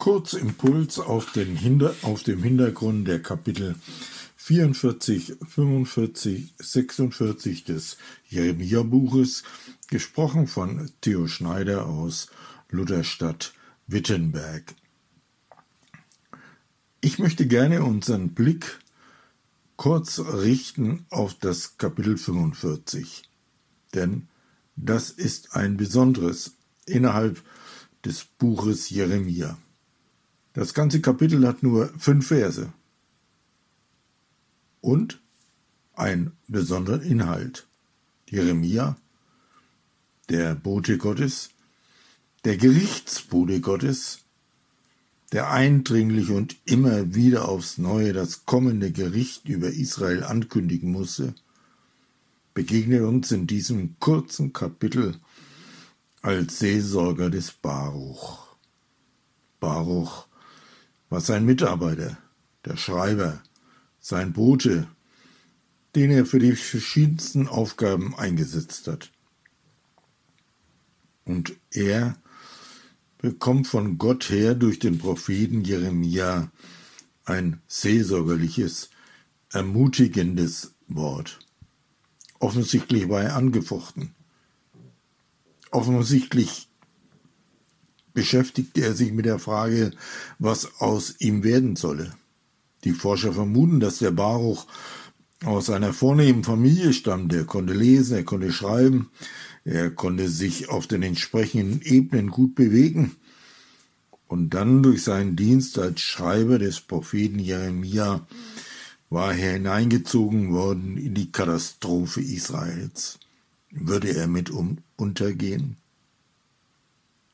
Kurzimpuls auf, den Hinter auf dem Hintergrund der Kapitel 44, 45, 46 des Jeremia-Buches, gesprochen von Theo Schneider aus Lutherstadt Wittenberg. Ich möchte gerne unseren Blick kurz richten auf das Kapitel 45, denn das ist ein besonderes innerhalb des Buches Jeremia. Das ganze Kapitel hat nur fünf Verse und einen besonderen Inhalt. Jeremia, der Bote Gottes, der Gerichtsbote Gottes, der eindringlich und immer wieder aufs neue das kommende Gericht über Israel ankündigen musste, begegnet uns in diesem kurzen Kapitel als Seelsorger des Baruch. Baruch war sein Mitarbeiter, der Schreiber, sein Bote, den er für die verschiedensten Aufgaben eingesetzt hat. Und er bekommt von Gott her durch den Propheten Jeremia ein seelsorgerliches, ermutigendes Wort. Offensichtlich war er angefochten. Offensichtlich beschäftigte er sich mit der Frage, was aus ihm werden solle. Die Forscher vermuten, dass der Baruch aus einer vornehmen Familie stammt. Er konnte lesen, er konnte schreiben, er konnte sich auf den entsprechenden Ebenen gut bewegen. Und dann durch seinen Dienst als Schreiber des Propheten Jeremia war er hineingezogen worden in die Katastrophe Israels. Würde er mit um untergehen?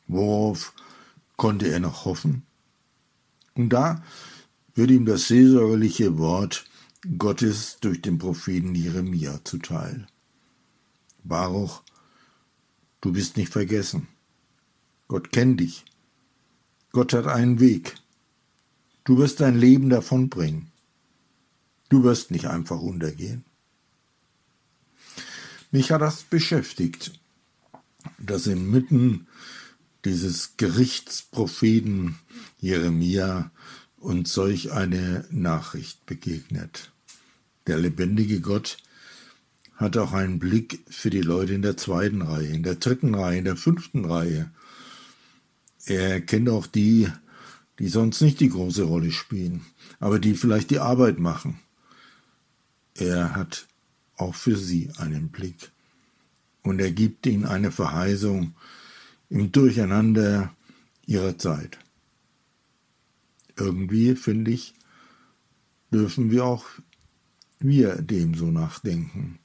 Worauf konnte er noch hoffen? Und da wird ihm das seelsorgerliche Wort Gottes durch den Propheten Jeremia zuteil. Baruch, du bist nicht vergessen. Gott kennt dich. Gott hat einen Weg. Du wirst dein Leben davonbringen. Du wirst nicht einfach untergehen. Mich hat das beschäftigt, dass inmitten dieses Gerichtspropheten Jeremia und solch eine Nachricht begegnet. Der lebendige Gott hat auch einen Blick für die Leute in der zweiten Reihe, in der dritten Reihe, in der fünften Reihe. Er kennt auch die, die sonst nicht die große Rolle spielen, aber die vielleicht die Arbeit machen. Er hat auch für sie einen Blick. Und er gibt ihnen eine Verheißung im Durcheinander ihrer Zeit irgendwie, finde ich, dürfen wir auch wir dem so nachdenken.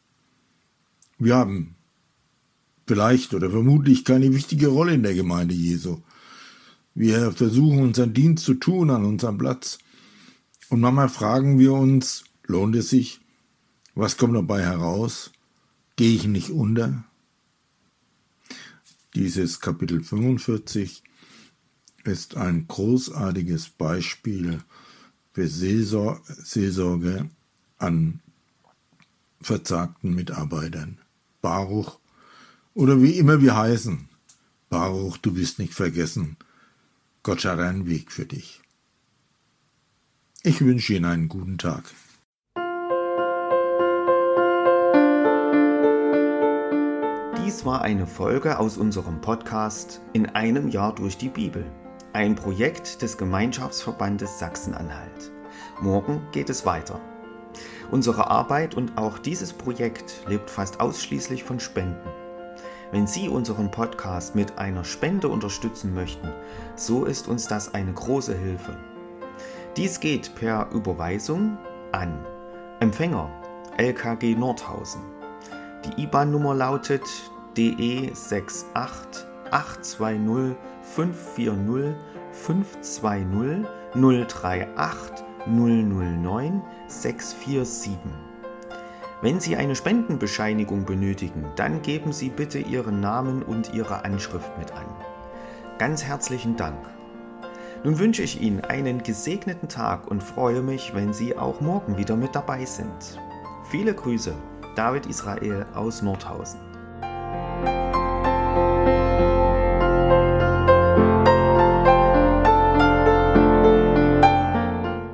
Wir haben vielleicht oder vermutlich keine wichtige Rolle in der Gemeinde Jesu. Wir versuchen unseren Dienst zu tun an unserem Platz. Und manchmal fragen wir uns, lohnt es sich? Was kommt dabei heraus? Gehe ich nicht unter? Dieses Kapitel 45 ist ein großartiges Beispiel für Seelsorge an verzagten Mitarbeitern. Baruch oder wie immer wir heißen. Baruch, du bist nicht vergessen. Gott hat einen Weg für dich. Ich wünsche Ihnen einen guten Tag. Dies war eine Folge aus unserem Podcast In einem Jahr durch die Bibel. Ein Projekt des Gemeinschaftsverbandes Sachsen-Anhalt. Morgen geht es weiter. Unsere Arbeit und auch dieses Projekt lebt fast ausschließlich von Spenden. Wenn Sie unseren Podcast mit einer Spende unterstützen möchten, so ist uns das eine große Hilfe. Dies geht per Überweisung an Empfänger LKG Nordhausen. Die IBAN-Nummer lautet DE 68 820 540 520 038 009 647. Wenn Sie eine Spendenbescheinigung benötigen, dann geben Sie bitte Ihren Namen und Ihre Anschrift mit an. Ganz herzlichen Dank. Nun wünsche ich Ihnen einen gesegneten Tag und freue mich, wenn Sie auch morgen wieder mit dabei sind. Viele Grüße, David Israel aus Nordhausen. Bye.